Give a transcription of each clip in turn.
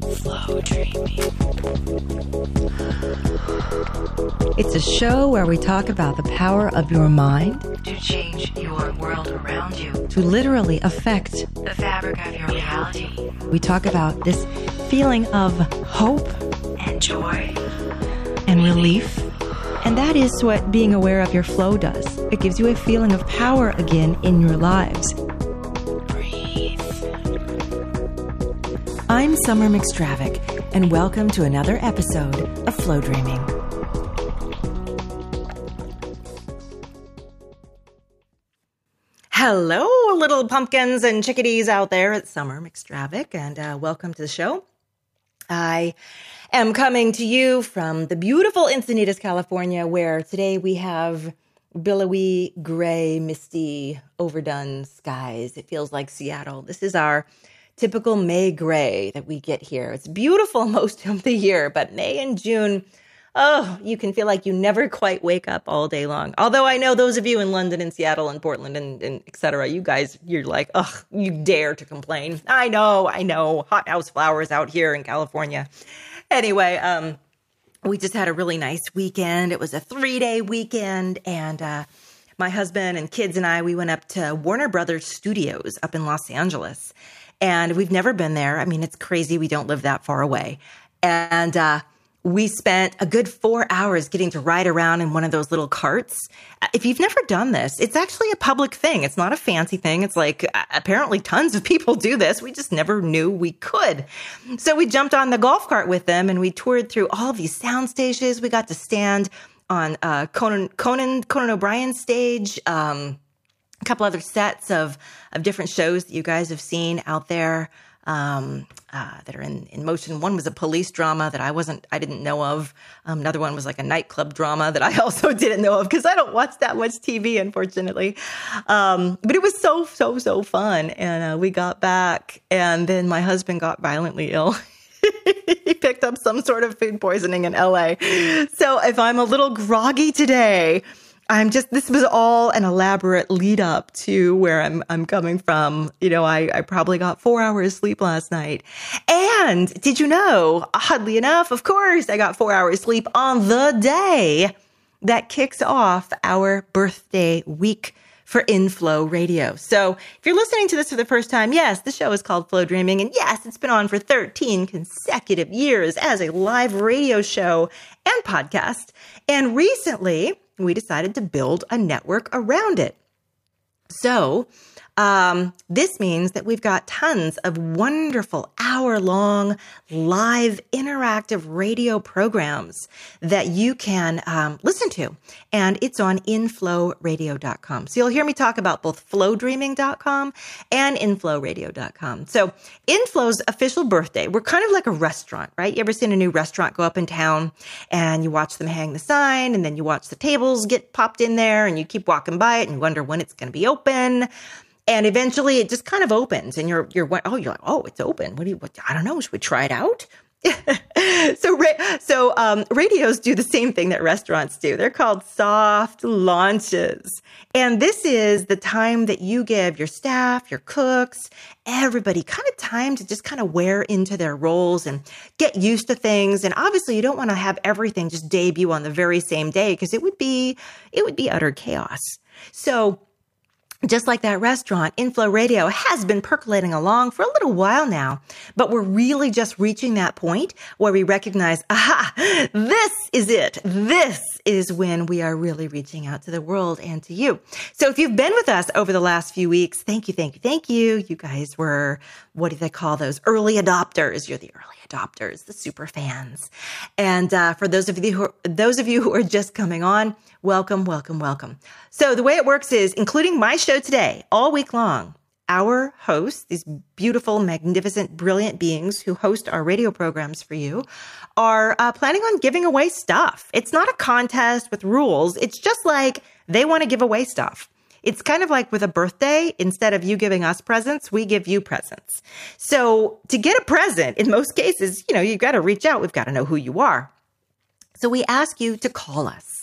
Flow dreaming. It's a show where we talk about the power of your mind To change your world around you. to literally affect. The fabric of your reality. We talk about this feeling of hope And joy. and relief. And that is what being aware of your flow does. It gives you a feeling of power again in your lives. I'm Summer McStravick, and welcome to another episode of Flow Dreaming. Hello, little pumpkins and chickadees out there. It's Summer McStravick, and uh, welcome to the show. I am coming to you from the beautiful Encinitas, California, where today we have billowy, gray, misty, overdone skies. It feels like Seattle. This is our typical May gray that we get here. It's beautiful most of the year, but May and June, oh, you can feel like you never quite wake up all day long. Although I know those of you in London and Seattle and Portland and, and et cetera, you guys, you're like, oh, you dare to complain. I know, I know. Hothouse flowers out here in California. Anyway, um, we just had a really nice weekend. It was a three day weekend, and uh, my husband and kids and I we went up to Warner Brothers Studios up in Los Angeles, and we've never been there. I mean, it's crazy. We don't live that far away, and uh, we spent a good four hours getting to ride around in one of those little carts. If you've never done this, it's actually a public thing. It's not a fancy thing. It's like uh, apparently tons of people do this. We just never knew we could. So we jumped on the golf cart with them and we toured through all these sound stages. We got to stand on uh, Conan Conan Conan O'Brien's stage. Um, a couple other sets of of different shows that you guys have seen out there um, uh, that are in, in motion. One was a police drama that I wasn't, I didn't know of. Um, another one was like a nightclub drama that I also didn't know of because I don't watch that much TV, unfortunately. Um, but it was so, so, so fun. And uh, we got back, and then my husband got violently ill. he picked up some sort of food poisoning in LA. So if I'm a little groggy today, I'm just this was all an elaborate lead up to where I'm I'm coming from. You know, I, I probably got four hours sleep last night. And did you know, oddly enough, of course, I got four hours sleep on the day that kicks off our birthday week for Inflow Radio. So if you're listening to this for the first time, yes, the show is called Flow Dreaming. And yes, it's been on for 13 consecutive years as a live radio show and podcast. And recently, we decided to build a network around it. So, um, this means that we've got tons of wonderful hour long live interactive radio programs that you can um, listen to. And it's on inflowradio.com. So you'll hear me talk about both flowdreaming.com and inflowradio.com. So Inflow's official birthday, we're kind of like a restaurant, right? You ever seen a new restaurant go up in town and you watch them hang the sign and then you watch the tables get popped in there and you keep walking by it and you wonder when it's going to be open and eventually it just kind of opens and you're you're oh you're like oh it's open. What do you what i don't know. Should we try it out? So so um, radios do the same thing that restaurants do. They're called soft launches. And this is the time that you give your staff your cooks everybody kind of time to just kind of wear into their roles and get used to things. And obviously you don't want to have everything just debut on the very same day because it would be it would be utter chaos. So just like that restaurant, Inflow Radio has been percolating along for a little while now, but we're really just reaching that point where we recognize, aha, this is it. This is when we are really reaching out to the world and to you. So if you've been with us over the last few weeks, thank you, thank you, thank you. You guys were, what do they call those? Early adopters. You're the early adopters, the super fans. And uh, for those of you who are, those of you who are just coming on, welcome, welcome, welcome. So the way it works is, including my show today, all week long, our hosts, these beautiful, magnificent, brilliant beings who host our radio programs for you, are uh, planning on giving away stuff. It's not a contest with rules. It's just like they want to give away stuff. It's kind of like with a birthday, instead of you giving us presents, we give you presents. So to get a present, in most cases, you know, you've got to reach out. We've got to know who you are. So we ask you to call us.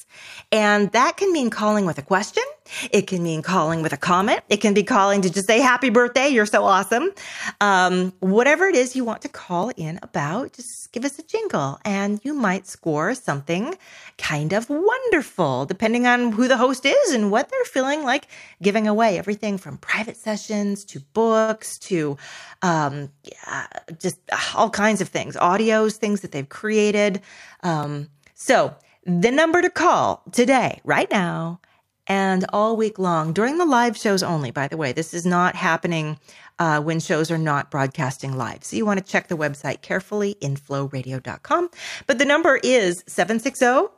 And that can mean calling with a question. It can mean calling with a comment. It can be calling to just say, happy birthday. You're so awesome. Um, whatever it is you want to call in about, just give us a jingle and you might score something kind of wonderful, depending on who the host is and what they're feeling like giving away. Everything from private sessions to books to um, yeah, just all kinds of things, audios, things that they've created. Um, so, the number to call today, right now, and all week long during the live shows only, by the way. This is not happening uh, when shows are not broadcasting live. So you want to check the website carefully, inflowradio.com. But the number is 760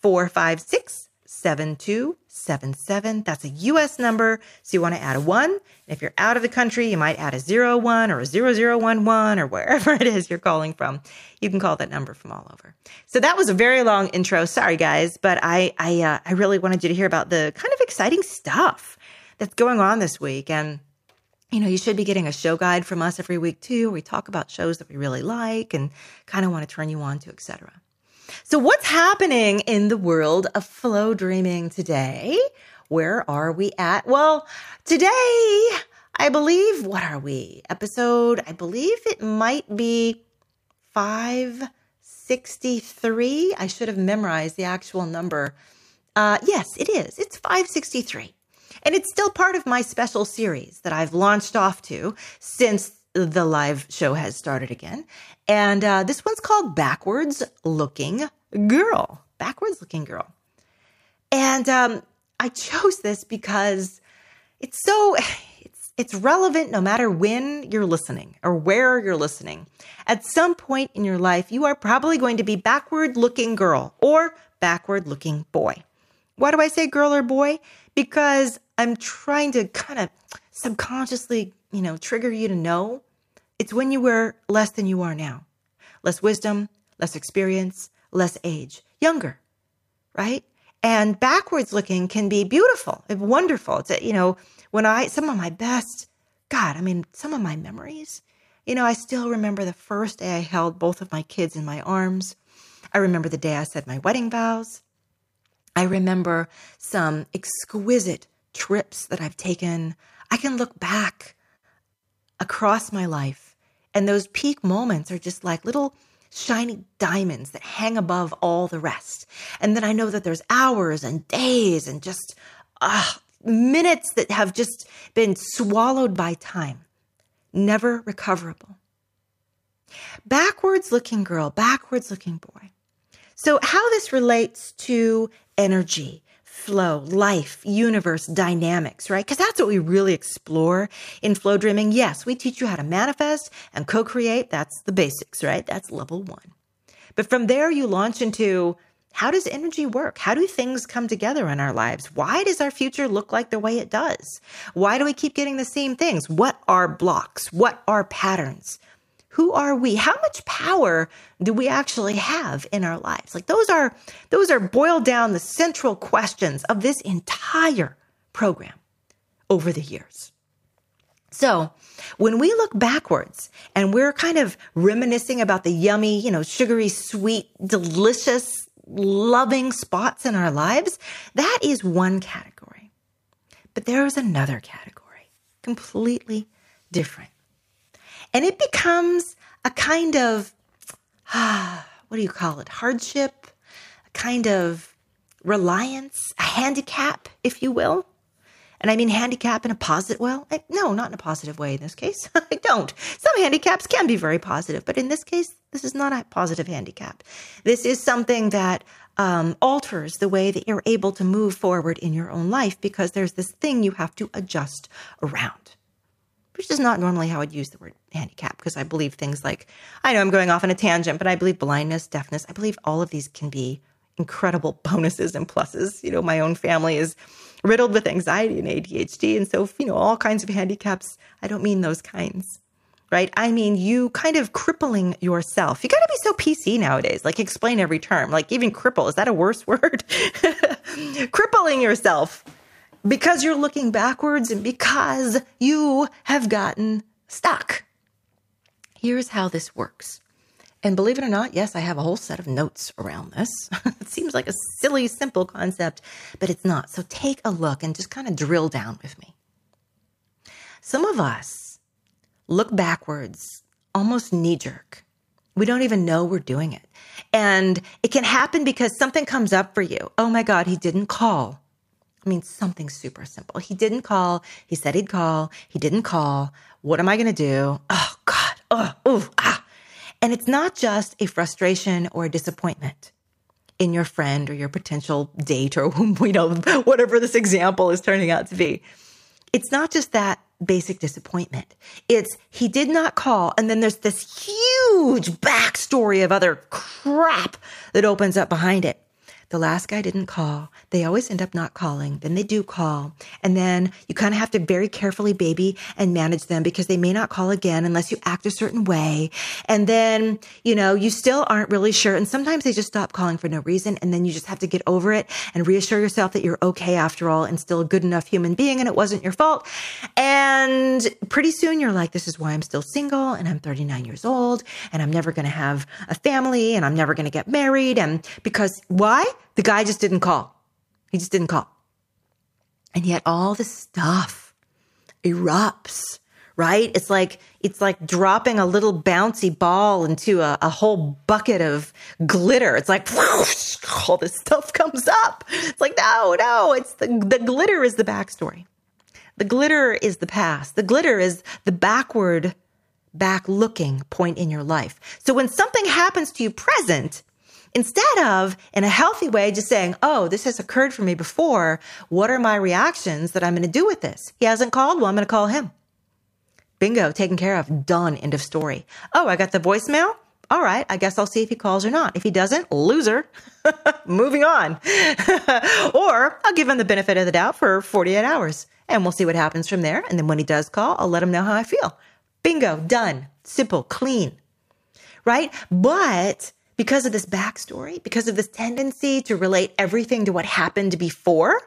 456 7277. That's a US number. So you want to add a one. if you're out of the country, you might add a zero one or a zero zero one one or wherever it is you're calling from. You can call that number from all over. So that was a very long intro. Sorry, guys, but I I uh, I really wanted you to hear about the kind of exciting stuff that's going on this week and you know, you should be getting a show guide from us every week too. Where we talk about shows that we really like and kind of want to turn you on to, etc. So, what's happening in the world of flow dreaming today? Where are we at? Well, today, I believe, what are we? Episode, I believe it might be 563. I should have memorized the actual number. Uh, yes, it is. It's 563. And it's still part of my special series that I've launched off to since the live show has started again. And uh, this one's called Backwards Looking Girl. Backwards Looking Girl. And um, I chose this because it's so it's it's relevant no matter when you're listening or where you're listening. At some point in your life, you are probably going to be backward looking girl or backward looking boy. Why do I say girl or boy? Because I'm trying to kind of subconsciously, you know, trigger you to know it's when you were less than you are now. Less wisdom, less experience, less age, younger, right? And backwards looking can be beautiful, wonderful. It's, you know, when I, some of my best, God, I mean, some of my memories, you know, I still remember the first day I held both of my kids in my arms. I remember the day I said my wedding vows. I remember some exquisite trips that I've taken. I can look back across my life, and those peak moments are just like little shiny diamonds that hang above all the rest. And then I know that there's hours and days and just uh, minutes that have just been swallowed by time, never recoverable. Backwards looking girl, backwards looking boy. So, how this relates to energy flow, life, universe, dynamics, right? Because that's what we really explore in flow dreaming. Yes, we teach you how to manifest and co create. That's the basics, right? That's level one. But from there, you launch into how does energy work? How do things come together in our lives? Why does our future look like the way it does? Why do we keep getting the same things? What are blocks? What are patterns? Who are we? How much power do we actually have in our lives? Like those are those are boiled down the central questions of this entire program over the years. So when we look backwards and we're kind of reminiscing about the yummy you know sugary sweet delicious loving spots in our lives that is one category. But there is another category completely different and it becomes a kind of, what do you call it? Hardship, a kind of reliance, a handicap, if you will. And I mean handicap in a positive way. No, not in a positive way in this case. I don't. Some handicaps can be very positive, but in this case, this is not a positive handicap. This is something that um, alters the way that you're able to move forward in your own life because there's this thing you have to adjust around which is not normally how I'd use the word handicap because I believe things like, I know I'm going off on a tangent, but I believe blindness, deafness, I believe all of these can be incredible bonuses and pluses. You know, my own family is riddled with anxiety and ADHD. And so, you know, all kinds of handicaps, I don't mean those kinds, right? I mean, you kind of crippling yourself. You got to be so PC nowadays, like explain every term, like even cripple. Is that a worse word? crippling yourself because you're looking backwards and because you have gotten stuck. Here's how this works. And believe it or not, yes, I have a whole set of notes around this. it seems like a silly, simple concept, but it's not. So take a look and just kind of drill down with me. Some of us look backwards almost knee jerk. We don't even know we're doing it. And it can happen because something comes up for you. Oh my God, he didn't call. I mean, something super simple. He didn't call. He said he'd call. He didn't call. What am I going to do? Oh God. Oh, ooh, ah. And it's not just a frustration or a disappointment in your friend or your potential date or, you know, whatever this example is turning out to be. It's not just that basic disappointment. It's he did not call. And then there's this huge backstory of other crap that opens up behind it. The last guy didn't call. They always end up not calling. Then they do call. And then you kind of have to very carefully baby and manage them because they may not call again unless you act a certain way. And then, you know, you still aren't really sure. And sometimes they just stop calling for no reason. And then you just have to get over it and reassure yourself that you're okay after all and still a good enough human being and it wasn't your fault. And pretty soon you're like, this is why I'm still single and I'm 39 years old and I'm never going to have a family and I'm never going to get married. And because why? The guy just didn't call. He just didn't call. And yet all this stuff erupts, right? It's like, it's like dropping a little bouncy ball into a, a whole bucket of glitter. It's like, all this stuff comes up. It's like, no, no, it's the, the glitter is the backstory. The glitter is the past. The glitter is the backward, back looking point in your life. So when something happens to you present, instead of in a healthy way just saying, Oh, this has occurred for me before. What are my reactions that I'm going to do with this? He hasn't called. Well, I'm going to call him. Bingo, taken care of. Done. End of story. Oh, I got the voicemail. All right. I guess I'll see if he calls or not. If he doesn't, loser. Moving on. or I'll give him the benefit of the doubt for 48 hours and we'll see what happens from there. And then when he does call, I'll let him know how I feel. Bingo, done. Simple, clean. Right? But because of this backstory, because of this tendency to relate everything to what happened before,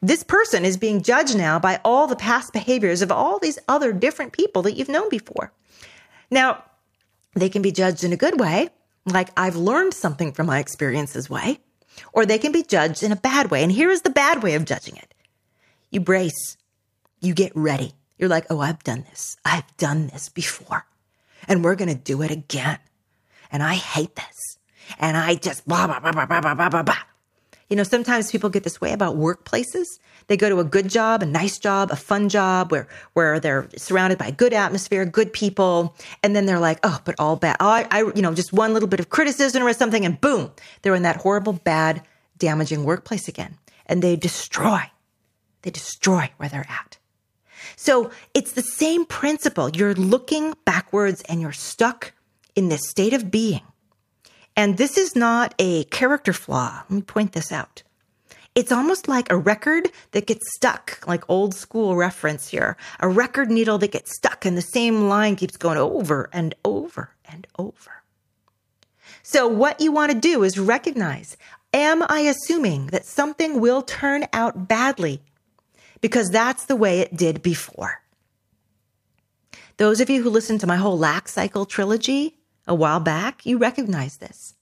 this person is being judged now by all the past behaviors of all these other different people that you've known before. Now, they can be judged in a good way, like I've learned something from my experiences way, or they can be judged in a bad way. And here is the bad way of judging it. You brace. You get ready. You're like, oh, I've done this. I've done this before. And we're going to do it again and I hate this. And I just blah, blah, blah, blah, blah, blah, blah, blah. You know, sometimes people get this way about workplaces. They go to a good job, a nice job, a fun job where, where they're surrounded by good atmosphere, good people. And then they're like, oh, but all bad. Oh, I, I, you know, just one little bit of criticism or something and boom, they're in that horrible, bad, damaging workplace again. And they destroy, they destroy where they're at. So it's the same principle. You're looking backwards and you're stuck in this state of being. And this is not a character flaw. Let me point this out. It's almost like a record that gets stuck, like old school reference here. A record needle that gets stuck and the same line keeps going over and over and over. So what you want to do is recognize, am I assuming that something will turn out badly? Because that's the way it did before. Those of you who listened to my whole lack cycle trilogy, a while back, you recognize this.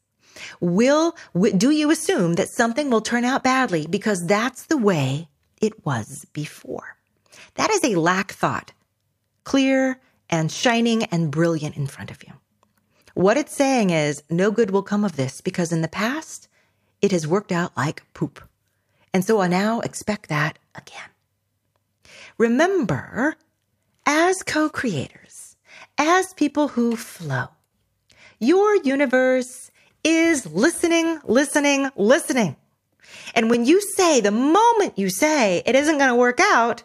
Will, do you assume that something will turn out badly because that's the way it was before? That is a lack thought, clear and shining and brilliant in front of you. What it's saying is no good will come of this because in the past, it has worked out like poop. And so I now expect that again. Remember, as co-creators, as people who flow, your universe is listening, listening, listening. And when you say, the moment you say it isn't going to work out,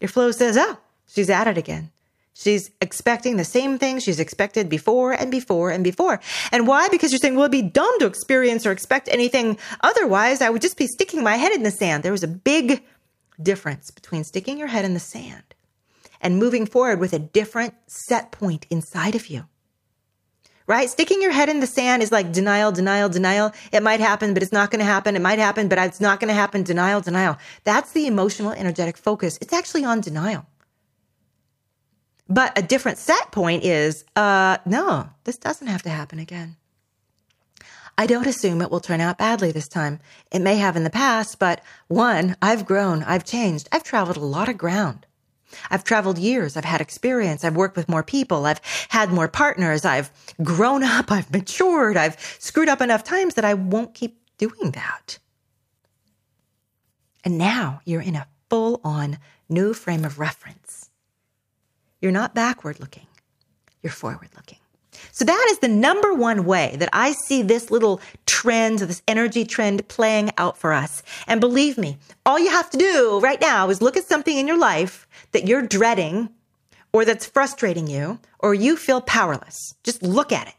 your flow says, oh, she's at it again. She's expecting the same thing she's expected before and before and before. And why? Because you're saying, well, it'd be dumb to experience or expect anything otherwise. I would just be sticking my head in the sand. There was a big difference between sticking your head in the sand and moving forward with a different set point inside of you right? Sticking your head in the sand is like denial, denial, denial. It might happen, but it's not going to happen. It might happen, but it's not going to happen. Denial, denial. That's the emotional, energetic focus. It's actually on denial. But a different set point is, uh, no, this doesn't have to happen again. I don't assume it will turn out badly this time. It may have in the past, but one, I've grown, I've changed, I've traveled a lot of ground. I've traveled years. I've had experience. I've worked with more people. I've had more partners. I've grown up. I've matured. I've screwed up enough times that I won't keep doing that. And now you're in a full on new frame of reference. You're not backward looking, you're forward looking. So that is the number one way that I see this little trend, this energy trend playing out for us. And believe me, all you have to do right now is look at something in your life that you're dreading or that's frustrating you or you feel powerless. Just look at it.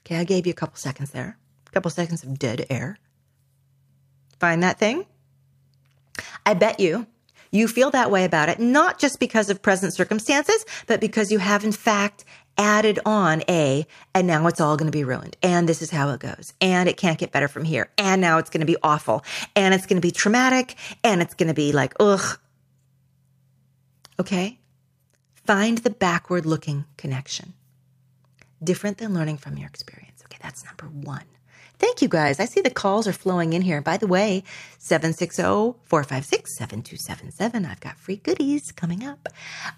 Okay, I gave you a couple seconds there, a couple seconds of dead air. Find that thing? I bet you you feel that way about it, not just because of present circumstances, but because you have in fact added on a, and now it's all going to be ruined. And this is how it goes. And it can't get better from here. And now it's going to be awful. And it's going to be traumatic. And it's going to be like, ugh. Okay? Find the backward looking connection. Different than learning from your experience. Okay, that's number one. Thank you guys. I see the calls are flowing in here. By the way, 760 456 7277. I've got free goodies coming up.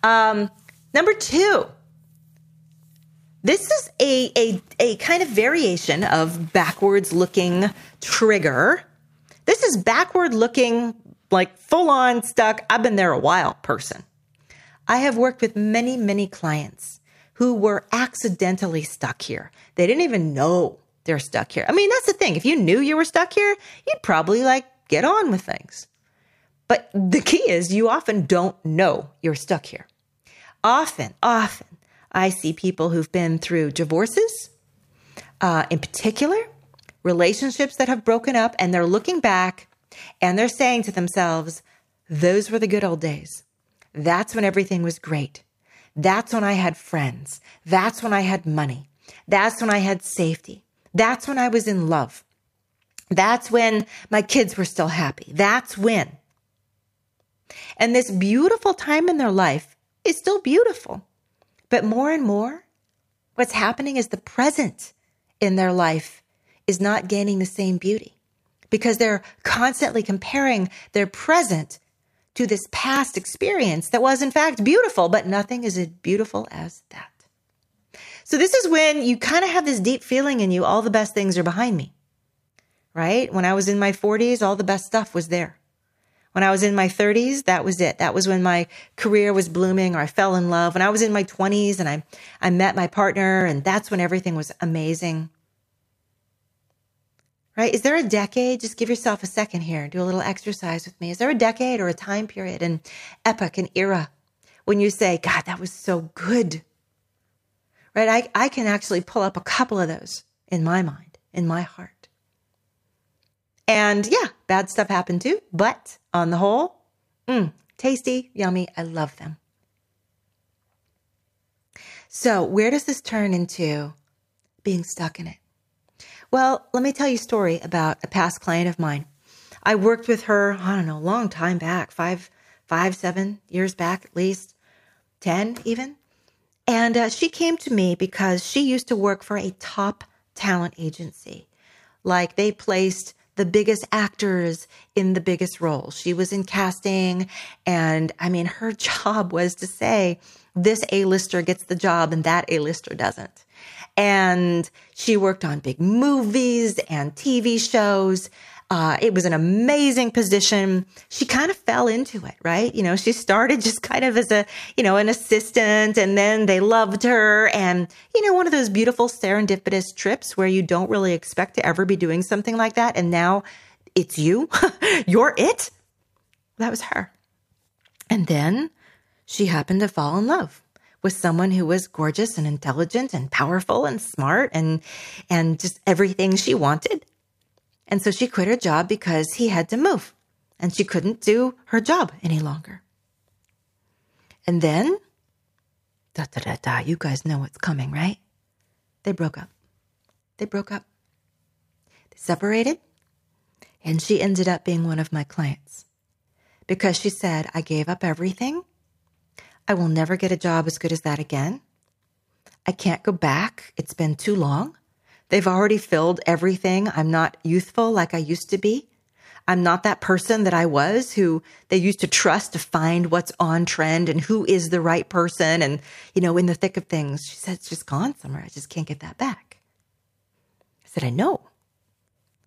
Um, number two, this is a, a, a kind of variation of backwards looking trigger. This is backward looking, like full on stuck. I've been there a while person. I have worked with many, many clients who were accidentally stuck here. They didn't even know they're stuck here. I mean, that's the thing. If you knew you were stuck here, you'd probably like get on with things. But the key is you often don't know you're stuck here. Often, often, I see people who've been through divorces, uh, in particular, relationships that have broken up, and they're looking back and they're saying to themselves, those were the good old days. That's when everything was great. That's when I had friends. That's when I had money. That's when I had safety. That's when I was in love. That's when my kids were still happy. That's when. And this beautiful time in their life is still beautiful. But more and more, what's happening is the present in their life is not gaining the same beauty because they're constantly comparing their present to this past experience that was in fact beautiful, but nothing is as beautiful as that. So this is when you kind of have this deep feeling in you, all the best things are behind me, right? When I was in my 40s, all the best stuff was there. When I was in my 30s, that was it. That was when my career was blooming or I fell in love. When I was in my 20s and I, I met my partner and that's when everything was amazing. Right? Is there a decade? Just give yourself a second here. Do a little exercise with me. Is there a decade or a time period, an epoch, an era when you say, God, that was so good? right? I, I can actually pull up a couple of those in my mind, in my heart. And yeah, bad stuff happened too, but on the whole, mm, tasty, yummy. I love them. So, where does this turn into being stuck in it? Well, let me tell you a story about a past client of mine. I worked with her, I don't know, a long time back, five, five, seven years back at least, 10 even. And uh, she came to me because she used to work for a top talent agency. Like they placed the biggest actors in the biggest roles. She was in casting. And I mean, her job was to say, this A-lister gets the job and that A-lister doesn't. And she worked on big movies and TV shows. Uh, it was an amazing position. She kind of fell into it, right? You know, she started just kind of as a, you know, an assistant and then they loved her. And, you know, one of those beautiful serendipitous trips where you don't really expect to ever be doing something like that. And now it's you. You're it. That was her. And then she happened to fall in love with someone who was gorgeous and intelligent and powerful and smart and, and just everything she wanted. And so she quit her job because he had to move and she couldn't do her job any longer. And then, da da da da, you guys know what's coming, right? They broke up. They broke up. They separated, and she ended up being one of my clients because she said, I gave up everything. I will never get a job as good as that again. I can't go back. It's been too long. They've already filled everything. I'm not youthful like I used to be. I'm not that person that I was who they used to trust to find what's on trend and who is the right person and, you know, in the thick of things. She said, it's just gone somewhere. I just can't get that back. I said, I know.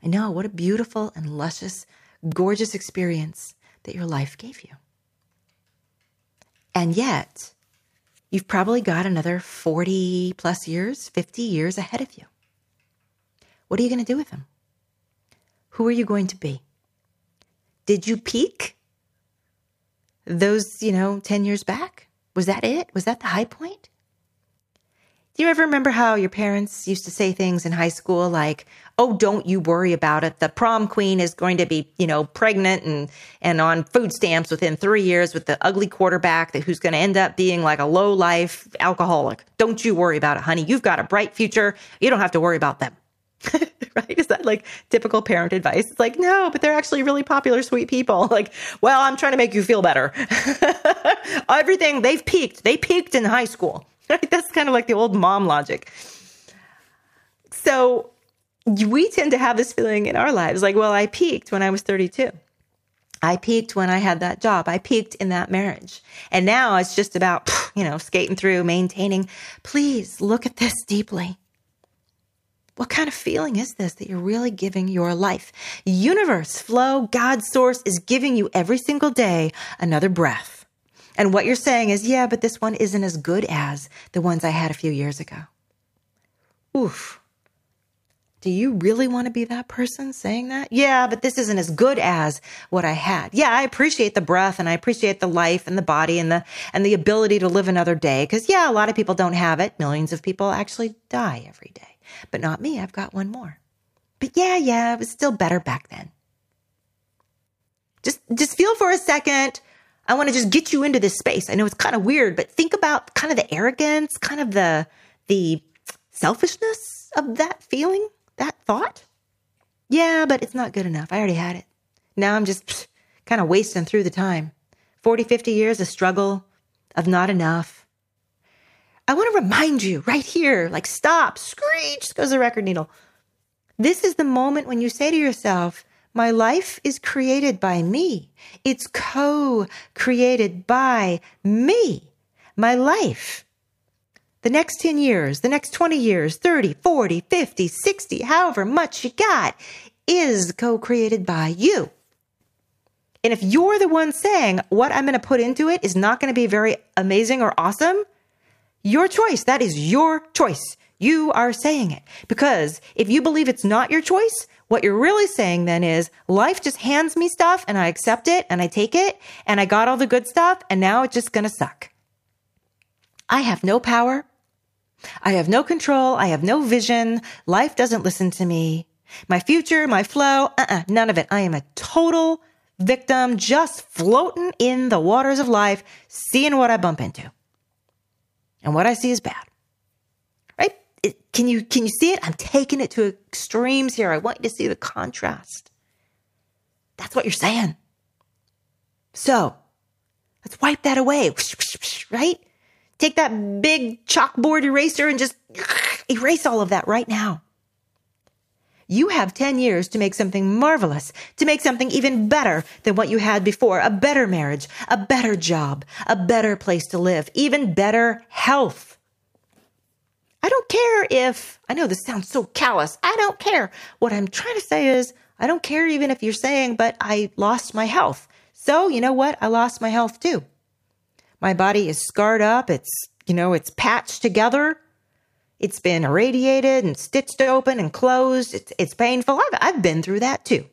I know. What a beautiful and luscious, gorgeous experience that your life gave you. And yet, you've probably got another 40 plus years, 50 years ahead of you. What are you going to do with them? Who are you going to be? Did you peak those, you know, 10 years back? Was that it? Was that the high point? Do you ever remember how your parents used to say things in high school like, "Oh, don't you worry about it. The prom queen is going to be, you know, pregnant and and on food stamps within 3 years with the ugly quarterback that who's going to end up being like a low life alcoholic. Don't you worry about it, honey. You've got a bright future. You don't have to worry about them." right? Is that like typical parent advice? It's like, no, but they're actually really popular, sweet people. Like, well, I'm trying to make you feel better. Everything they've peaked. They peaked in high school. Right? That's kind of like the old mom logic. So we tend to have this feeling in our lives like, well, I peaked when I was 32. I peaked when I had that job. I peaked in that marriage. And now it's just about, you know, skating through, maintaining. Please look at this deeply. What kind of feeling is this that you're really giving your life? Universe, flow, God's source is giving you every single day another breath. And what you're saying is, yeah, but this one isn't as good as the ones I had a few years ago. Oof. Do you really want to be that person saying that? Yeah, but this isn't as good as what I had. Yeah, I appreciate the breath and I appreciate the life and the body and the and the ability to live another day cuz yeah, a lot of people don't have it. Millions of people actually die every day but not me. I've got one more. But yeah, yeah, it was still better back then. Just, just feel for a second. I want to just get you into this space. I know it's kind of weird, but think about kind of the arrogance, kind of the, the selfishness of that feeling, that thought. Yeah, but it's not good enough. I already had it. Now I'm just kind of wasting through the time. 40, 50 years of struggle, of not enough, I want to remind you right here, like stop, screech goes the record needle. This is the moment when you say to yourself, my life is created by me. It's co created by me. My life. The next 10 years, the next 20 years, 30, 40, 50, 60, however much you got is co created by you. And if you're the one saying what I'm going to put into it is not going to be very amazing or awesome, your choice. That is your choice. You are saying it. Because if you believe it's not your choice, what you're really saying then is life just hands me stuff and I accept it and I take it and I got all the good stuff and now it's just going to suck. I have no power. I have no control. I have no vision. Life doesn't listen to me. My future, my flow, uh-uh, none of it. I am a total victim, just floating in the waters of life, seeing what I bump into and what I see is bad. Right? It, can you can you see it? I'm taking it to extremes here. I want you to see the contrast. That's what you're saying. So, let's wipe that away. Right? Take that big chalkboard eraser and just erase all of that right now. You have 10 years to make something marvelous, to make something even better than what you had before, a better marriage, a better job, a better place to live, even better health. I don't care if, I know this sounds so callous. I don't care. What I'm trying to say is, I don't care even if you're saying, but I lost my health. So, you know what? I lost my health too. My body is scarred up. It's, you know, it's patched together. It's been irradiated and stitched open and closed. It's, it's painful. I've, I've been through that too.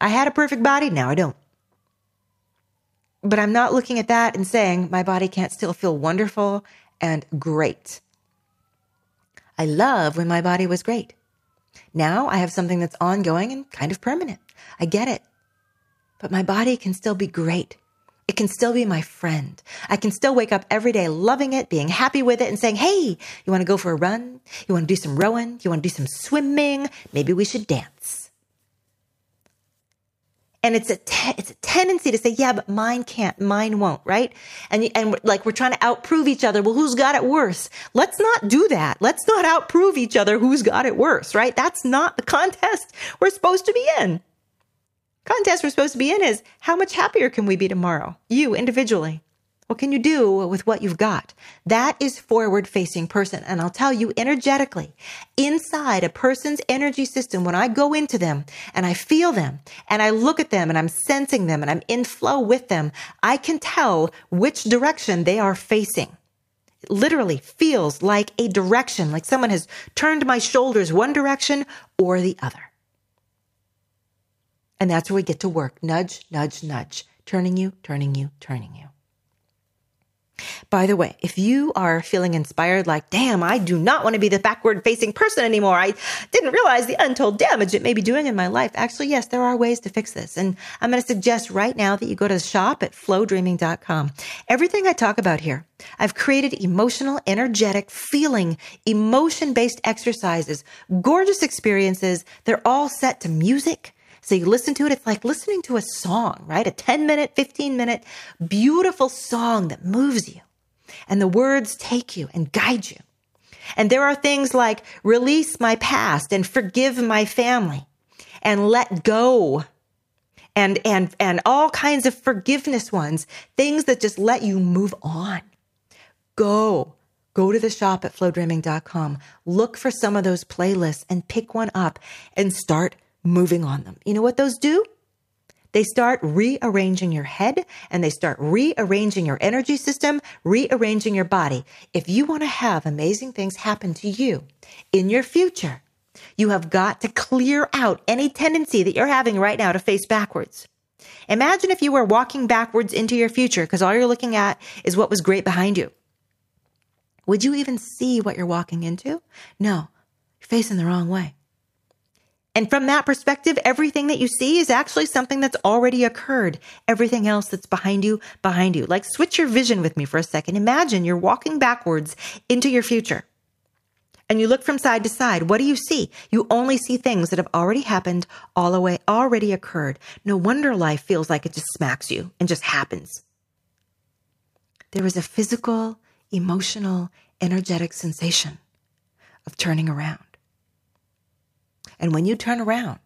I had a perfect body. Now I don't. But I'm not looking at that and saying my body can't still feel wonderful and great. I love when my body was great. Now I have something that's ongoing and kind of permanent. I get it. But my body can still be great. It can still be my friend. I can still wake up every day loving it, being happy with it, and saying, Hey, you want to go for a run? You want to do some rowing? You want to do some swimming? Maybe we should dance. And it's a te- it's a tendency to say, yeah, but mine can't, mine won't, right? And and like we're trying to outprove each other. Well, who's got it worse? Let's not do that. Let's not outprove each other. Who's got it worse, right? That's not the contest we're supposed to be in. Contest we're supposed to be in is how much happier can we be tomorrow? You individually. What can you do with what you've got? That is forward facing person. And I'll tell you energetically, inside a person's energy system, when I go into them and I feel them and I look at them and I'm sensing them and I'm in flow with them, I can tell which direction they are facing. It literally feels like a direction, like someone has turned my shoulders one direction or the other. And that's where we get to work. Nudge, nudge, nudge. Turning you, turning you, turning you. By the way, if you are feeling inspired, like, damn, I do not want to be the backward facing person anymore. I didn't realize the untold damage it may be doing in my life. Actually, yes, there are ways to fix this. And I'm going to suggest right now that you go to shop at flowdreaming.com. Everything I talk about here, I've created emotional, energetic, feeling, emotion based exercises, gorgeous experiences. They're all set to music. So you listen to it, it's like listening to a song, right? A 10 minute, 15 minute, beautiful song that moves you. And the words take you and guide you. And there are things like release my past and forgive my family and let go and, and, and all kinds of forgiveness ones, things that just let you move on. Go. Go to the shop at flowdreaming.com. Look for some of those playlists and pick one up and start moving on them. You know what those do? They start rearranging your head and they start rearranging your energy system, rearranging your body. If you want to have amazing things happen to you in your future, you have got to clear out any tendency that you're having right now to face backwards. Imagine if you were walking backwards into your future because all you're looking at is what was great behind you. Would you even see what you're walking into? No, you're facing the wrong way. And from that perspective, everything that you see is actually something that's already occurred. Everything else that's behind you, behind you. Like switch your vision with me for a second. Imagine you're walking backwards into your future and you look from side to side. What do you see? You only see things that have already happened, all the way, already occurred. No wonder life feels like it just smacks you and just happens. There is a physical, emotional, energetic sensation of turning around. And when you turn around,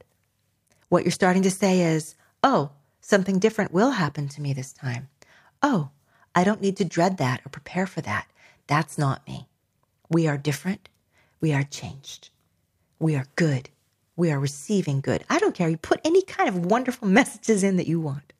what you're starting to say is, oh, something different will happen to me this time. Oh, I don't need to dread that or prepare for that. That's not me. We are different. We are changed. We are good. We are receiving good. I don't care. You put any kind of wonderful messages in that you want.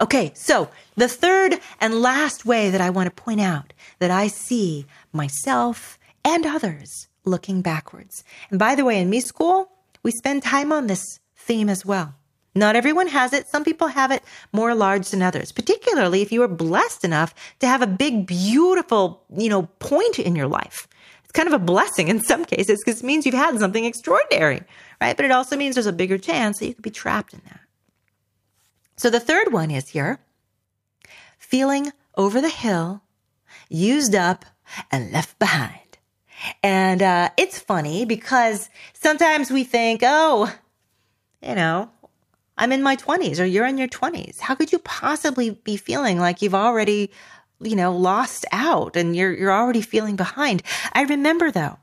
Okay, so the third and last way that I want to point out that I see myself and others looking backwards. And by the way, in me school, we spend time on this theme as well. Not everyone has it. Some people have it more large than others, particularly if you are blessed enough to have a big, beautiful, you know, point in your life. It's kind of a blessing in some cases because it means you've had something extraordinary, right? But it also means there's a bigger chance that you could be trapped in that. So the third one is here feeling over the hill, used up, and left behind. And uh, it's funny because sometimes we think, oh, you know, I'm in my 20s or you're in your 20s. How could you possibly be feeling like you've already, you know, lost out and you're you're already feeling behind? I remember though.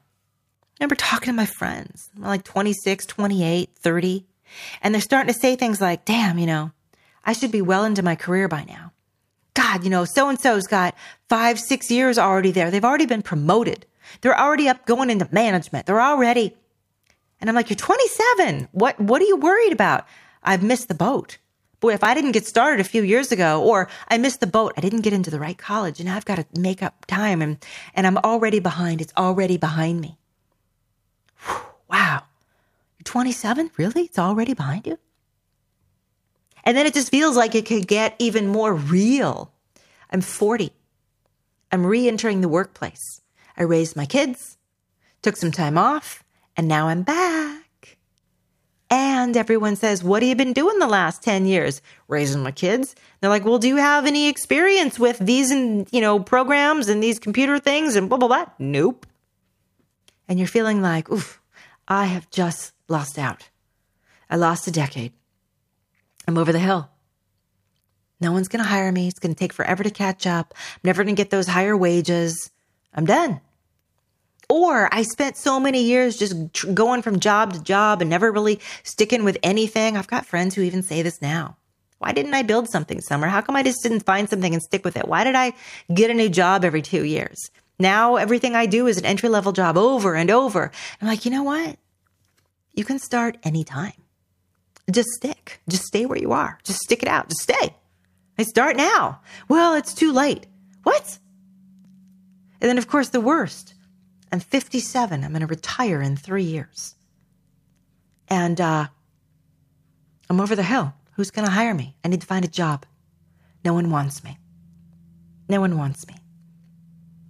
I remember talking to my friends, like 26, 28, 30, and they're starting to say things like, "Damn, you know, I should be well into my career by now." God, you know, so and so's got 5, 6 years already there. They've already been promoted. They're already up going into management. They're already. And I'm like, you're 27. What, what are you worried about? I've missed the boat. Boy, if I didn't get started a few years ago, or I missed the boat, I didn't get into the right college, and I've got to make up time, and, and I'm already behind. It's already behind me. Whew, wow. You're 27? Really? It's already behind you? And then it just feels like it could get even more real. I'm 40. I'm re entering the workplace. I raised my kids, took some time off, and now I'm back. And everyone says, What have you been doing the last 10 years? Raising my kids. They're like, Well, do you have any experience with these and you know, programs and these computer things and blah blah blah? Nope. And you're feeling like, oof, I have just lost out. I lost a decade. I'm over the hill. No one's going to hire me. It's going to take forever to catch up. I'm never going to get those higher wages. I'm done. Or I spent so many years just tr- going from job to job and never really sticking with anything. I've got friends who even say this now. Why didn't I build something Summer? How come I just didn't find something and stick with it? Why did I get a new job every two years? Now everything I do is an entry level job over and over. I'm like, you know what? You can start anytime. Just stick. Just stay where you are. Just stick it out. Just stay. I start now. Well, it's too late. What? And then, of course, the worst. I'm 57. I'm going to retire in three years. And uh, I'm over the hill. Who's going to hire me? I need to find a job. No one wants me. No one wants me.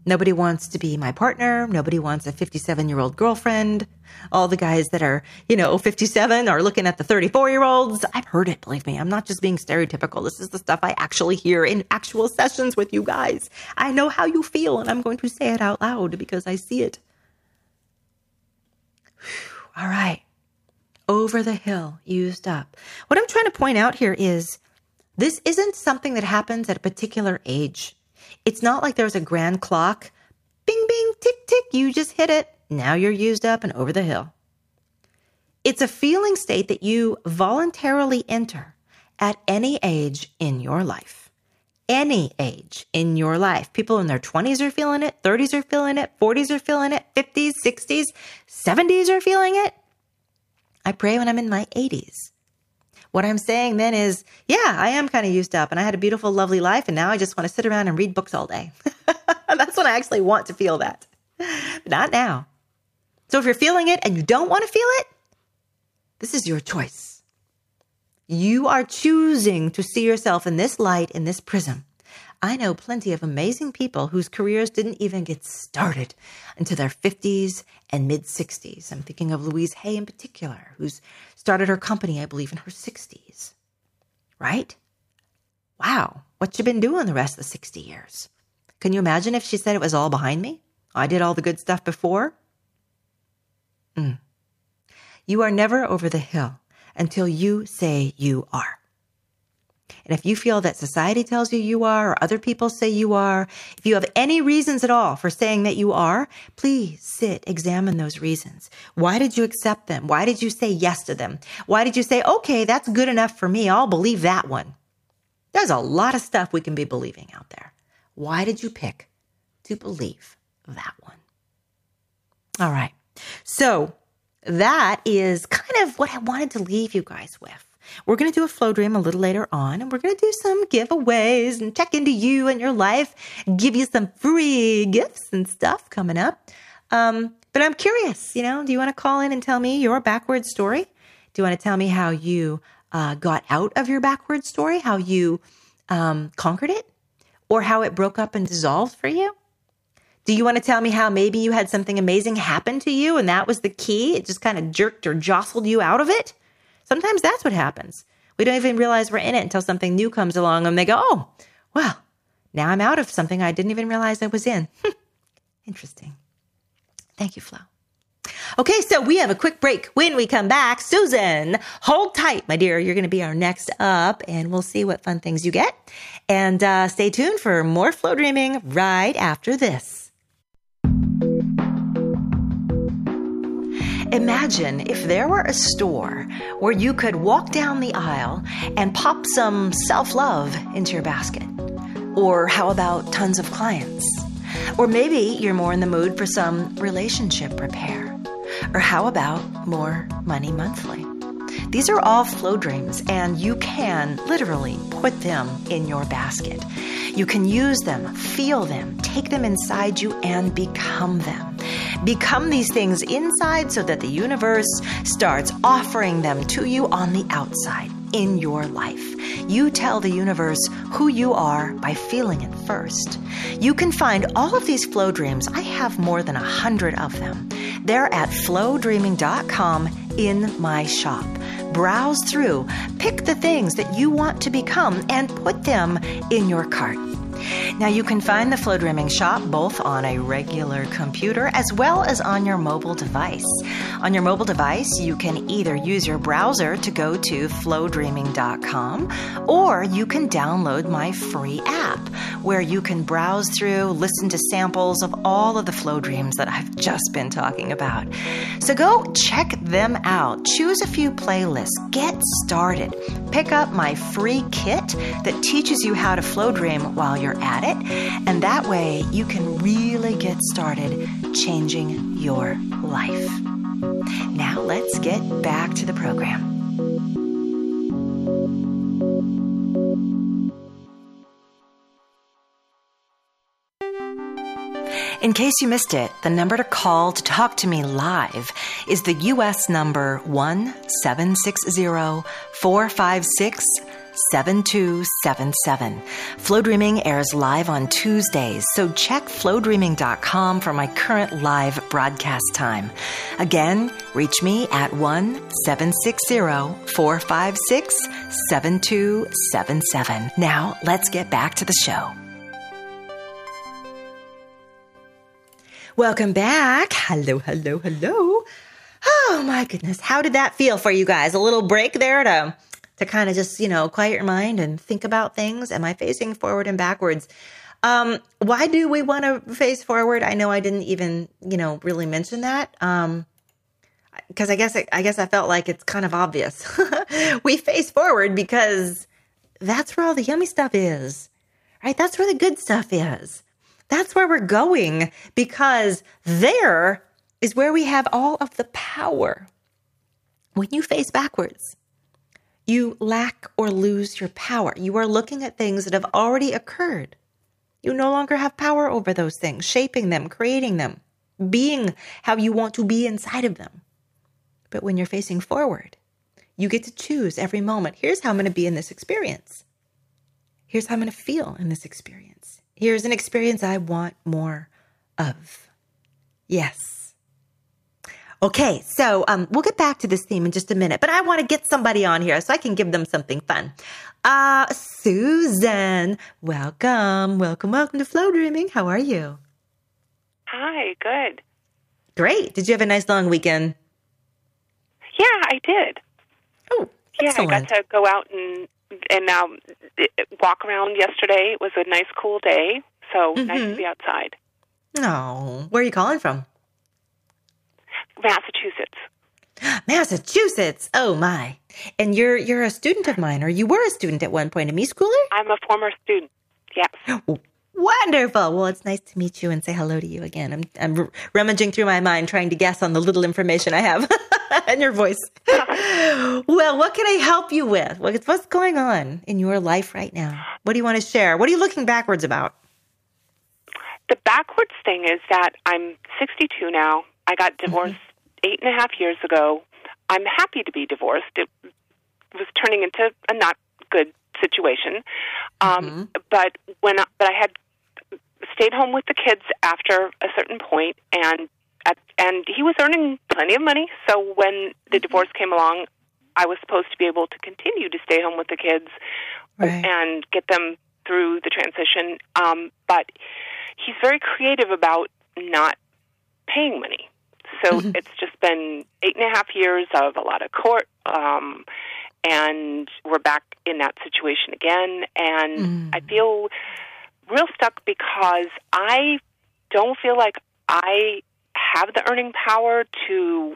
Nobody wants to be my partner. Nobody wants a 57 year old girlfriend. All the guys that are, you know, 57 are looking at the 34 year olds. I've heard it, believe me. I'm not just being stereotypical. This is the stuff I actually hear in actual sessions with you guys. I know how you feel, and I'm going to say it out loud because I see it. All right over the hill, used up. What I'm trying to point out here is this isn't something that happens at a particular age. It's not like there's a grand clock. Bing, bing, tick, tick, you just hit it. Now you're used up and over the hill. It's a feeling state that you voluntarily enter at any age in your life. Any age in your life. People in their 20s are feeling it, 30s are feeling it, 40s are feeling it, 50s, 60s, 70s are feeling it. I pray when I'm in my 80s. What I'm saying then is, yeah, I am kind of used up and I had a beautiful, lovely life. And now I just want to sit around and read books all day. That's when I actually want to feel that. But not now. So if you're feeling it and you don't want to feel it, this is your choice. You are choosing to see yourself in this light, in this prism. I know plenty of amazing people whose careers didn't even get started until their 50s and mid 60s. I'm thinking of Louise Hay in particular, who's started her company, I believe, in her 60s. Right? Wow, what you been doing the rest of the 60 years? Can you imagine if she said it was all behind me? I did all the good stuff before? Mm. You are never over the hill until you say you are. And if you feel that society tells you you are, or other people say you are, if you have any reasons at all for saying that you are, please sit, examine those reasons. Why did you accept them? Why did you say yes to them? Why did you say, okay, that's good enough for me. I'll believe that one. There's a lot of stuff we can be believing out there. Why did you pick to believe that one? All right. So that is kind of what I wanted to leave you guys with. We're going to do a flow dream a little later on, and we're going to do some giveaways and check into you and your life, give you some free gifts and stuff coming up. Um, but I'm curious, you know, do you want to call in and tell me your backward story? Do you want to tell me how you uh, got out of your backward story, how you um, conquered it, or how it broke up and dissolved for you? Do you want to tell me how maybe you had something amazing happen to you and that was the key? It just kind of jerked or jostled you out of it? Sometimes that's what happens. We don't even realize we're in it until something new comes along and they go, oh, well, now I'm out of something I didn't even realize I was in. Interesting. Thank you, Flo. Okay, so we have a quick break. When we come back, Susan, hold tight, my dear. You're going to be our next up, and we'll see what fun things you get. And uh, stay tuned for more flow dreaming right after this. Imagine if there were a store where you could walk down the aisle and pop some self love into your basket. Or how about tons of clients? Or maybe you're more in the mood for some relationship repair. Or how about more money monthly? These are all flow dreams, and you can literally put them in your basket. You can use them, feel them, take them inside you, and become them. Become these things inside so that the universe starts offering them to you on the outside in your life. You tell the universe who you are by feeling it first. You can find all of these flow dreams. I have more than a hundred of them. They're at flowdreaming.com in my shop. Browse through, pick the things that you want to become, and put them in your cart. Now, you can find the Flow Dreaming Shop both on a regular computer as well as on your mobile device. On your mobile device, you can either use your browser to go to flowdreaming.com or you can download my free app where you can browse through, listen to samples of all of the flow dreams that I've just been talking about. So go check them out. Choose a few playlists. Get started. Pick up my free kit that teaches you how to flow dream while you're at it. And that way you can really get started changing your life. Now let's get back to the program. In case you missed it, the number to call to talk to me live is the US number 1760 456 7277. Flow Dreaming airs live on Tuesdays, so check flowdreaming.com for my current live broadcast time. Again, reach me at 1 760 456 7277. Now, let's get back to the show. Welcome back. Hello, hello, hello. Oh my goodness. How did that feel for you guys? A little break there to to kind of just, you know, quiet your mind and think about things. Am I facing forward and backwards? Um, why do we want to face forward? I know I didn't even, you know, really mention that. Um, because I guess I guess I felt like it's kind of obvious. we face forward because that's where all the yummy stuff is. Right? That's where the good stuff is. That's where we're going because there is where we have all of the power. When you face backwards, you lack or lose your power. You are looking at things that have already occurred. You no longer have power over those things, shaping them, creating them, being how you want to be inside of them. But when you're facing forward, you get to choose every moment. Here's how I'm going to be in this experience. Here's how I'm going to feel in this experience. Here's an experience I want more of. Yes. Okay, so um, we'll get back to this theme in just a minute, but I want to get somebody on here so I can give them something fun. Uh, Susan, welcome, welcome, welcome to Flow Dreaming. How are you? Hi, good. Great. Did you have a nice long weekend? Yeah, I did. Oh, excellent. Yeah. I got to go out and and um, walk around yesterday. It was a nice, cool day, so nice Mhm. to be outside. Oh, where are you calling from? Massachusetts. Massachusetts. Oh my. And you're you're a student of mine, or you were a student at one point, a me schooler? I'm a former student. Yes. Wonderful. Well, it's nice to meet you and say hello to you again. I'm I'm r- rummaging through my mind trying to guess on the little information I have and your voice. well, what can I help you with? What's what's going on in your life right now? What do you want to share? What are you looking backwards about? The backwards thing is that I'm 62 now. I got mm-hmm. divorced eight and a half years ago. I'm happy to be divorced. It was turning into a not good situation. Um, But when I, but I had stayed home with the kids after a certain point, and at, and he was earning plenty of money. So when the divorce came along, I was supposed to be able to continue to stay home with the kids Right. and get them through the transition. Um, but he's very creative about not paying money. So Mhm. it's just been eight and a half years of a lot of court, um, and we're back in that situation again. And Mm. I feel real stuck because I don't feel like I have the earning power to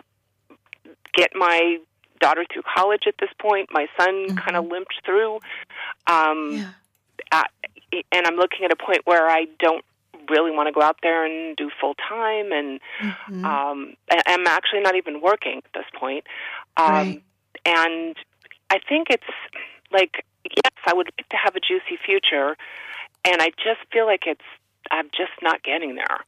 get my daughter through college at this point. My son kind of limped through. Um, Yeah. uh, and I'm looking at a point where I don't really want to go out there and do full time, and Mhm. um, I'm actually not even working at this point. Um, Right. And I think it's like yes, I would like to have a juicy future, and I just feel like it's I'm just not getting there.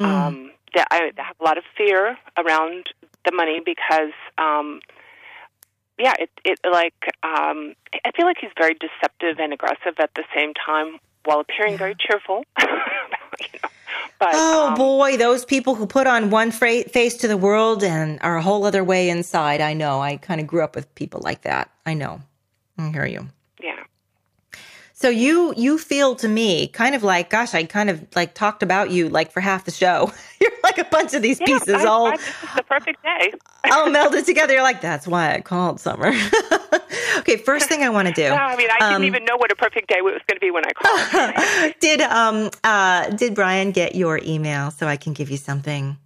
Mm. Um, that I have a lot of fear around the money because. Um, yeah, it it like um, I feel like he's very deceptive and aggressive at the same time, while appearing very cheerful. you know, but Oh um, boy, those people who put on one fra- face to the world and are a whole other way inside. I know. I kind of grew up with people like that. I know. I hear you. So you you feel to me kind of like, gosh, I kind of like talked about you like for half the show. You're like a bunch of these Yeah, pieces I, all I, the perfect day. all melded together. You're like, that's why I called Summer. okay, first thing I want to do. Yeah, I mean, I Um, didn't even know what a perfect day was going to be when I called. did um uh did Brian get your email so I can give you something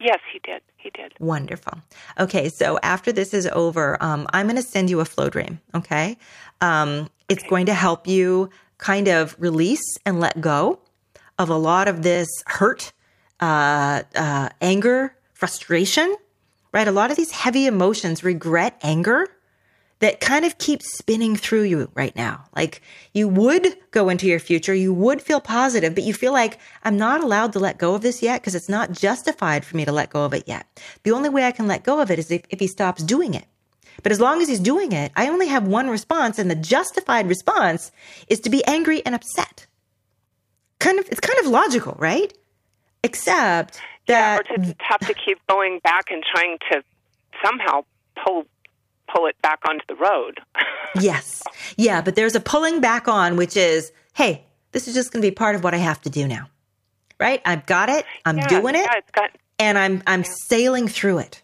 yes, he did. He did. Wonderful. Okay, so after this is over, um, I'm going to send you a flow dream. Okay, um, it's going to help you kind of release and let go of a lot of this hurt, uh, uh, anger, frustration. Right, a lot of these heavy emotions, regret, anger that kind of keeps spinning through you right now. Like you would go into your future, you would feel positive, but you feel like I'm not allowed to let go of this yet because it's not justified for me to let go of it yet. The only way I can let go of it is if, if he stops doing it. But as long as he's doing it, I only have one response, and the justified response is to be angry and upset. Kind of, it's kind of logical, right? Except Yeah, that or to have to keep going back and trying to somehow pull pull it back onto the road. Yes. Yeah, but there's a pulling back on, which is, hey, this is just going to be part of what I have to do now. Right? I've got it. I'm yeah, doing it Yeah, got and I'm I'm sailing through it.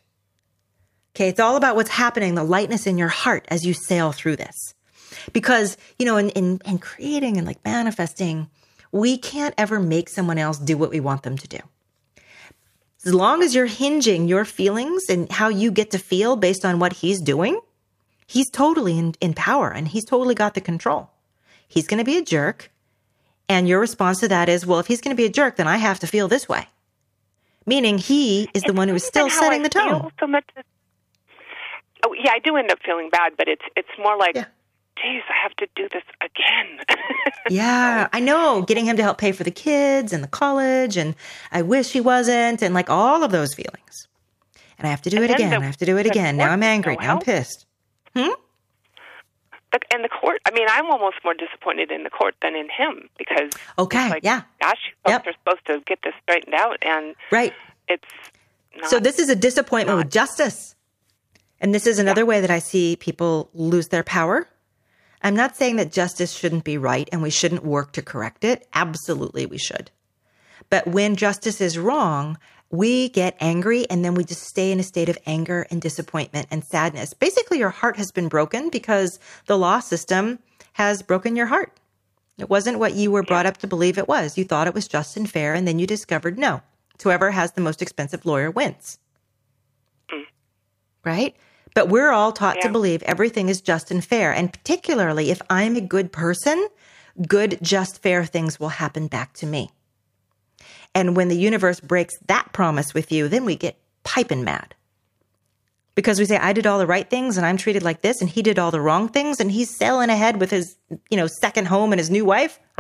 Okay, it's all about what's happening, the lightness in your heart as you sail through this. Because, you know, in, in, in creating and like manifesting, we can't ever make someone else do what we want them to do. As long as you're hinging your feelings and how you get to feel based on what he's doing, he's totally in, in power and he's totally got the control. He's going to be a jerk. And your response to that is, well, if he's going to be a jerk, then I have to feel this way. Meaning he is the one who is still setting the tone. So much. Oh yeah, I do end up feeling bad, but it's it's more like, Yeah. geez, I have to do this again. Yeah, I know. Getting him to help pay for the kids and the college, and I wish he wasn't, and like all of those feelings. And I have to do And it again. the- I have to do it again. Now I'm angry. no Now I'm pissed. Hmm? But and the court, I mean, I'm almost more disappointed in the court than in him because Okay, like, yeah. gosh, folks Yep. are supposed to get this straightened out, and Right. it's not. So this is a disappointment with justice. And this is another way that I see people lose their power. I'm not saying that justice shouldn't be right and we shouldn't work to correct it. Absolutely, we should. But when justice is wrong, we get angry and then we just stay in a state of anger and disappointment and sadness. Basically, your heart has been broken because the law system has broken your heart. It wasn't what you were brought up to believe it was. You thought it was just and fair, and then you discovered no. Whoever has the most expensive lawyer wins. Hmm. Right? But we're all taught to believe everything is just and fair. And particularly if I'm a good person, good, just, fair things will happen back to me. And when the universe breaks that promise with you, then we get piping mad. Because we say, I did all the right things and I'm treated like this, and he did all the wrong things, and he's sailing ahead with his, you know, second home and his new wife.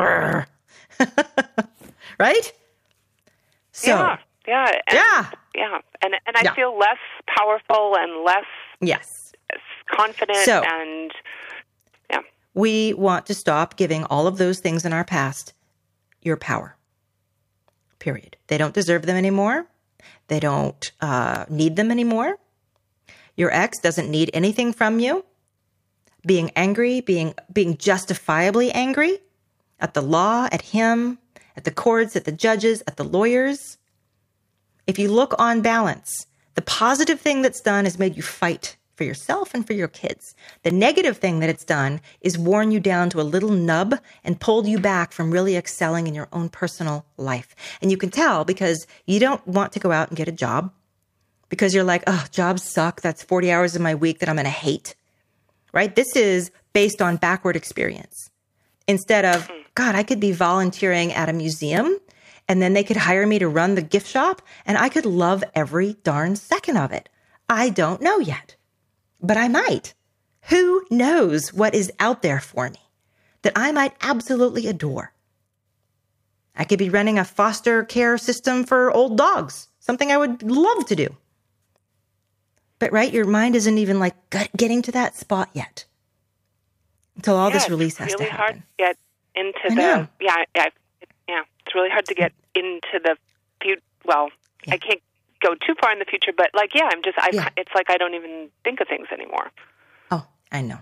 Right? So, yeah, yeah, and, Yeah. yeah, and and I Yeah. feel less powerful and less yes. confident, So- and yeah, we want to stop giving all of those things in our past your power. Period. They don't deserve them anymore. They don't uh, need them anymore. Your ex doesn't need anything from you. Being angry, being being justifiably angry at the law, at him, at the courts, at the judges, at the lawyers. If you look on balance, the positive thing that's done is made you fight for yourself and for your kids. The negative thing that it's done is worn you down to a little nub and pulled you back from really excelling in your own personal life. And you can tell because you don't want to go out and get a job because you're like, oh, jobs suck. That's 40 hours of my week that I'm going to hate. Right? This is based on backward experience instead of, mm-hmm. God, I could be volunteering at a museum and then they could hire me to run the gift shop and I could love every darn second of it. I don't know yet, but I might. Who knows what is out there for me that I might absolutely adore? I could be running a foster care system for old dogs, something I would love to do. But right, your mind isn't even like getting to that spot yet until all yeah, this release has really to hard happen. to get into I the yeah, yeah. It's really hard to get into the future. Well, Yeah. I can't go too far in the future, but like, yeah, I'm just. I. Yeah. It's like I don't even think of things anymore. Oh, I know.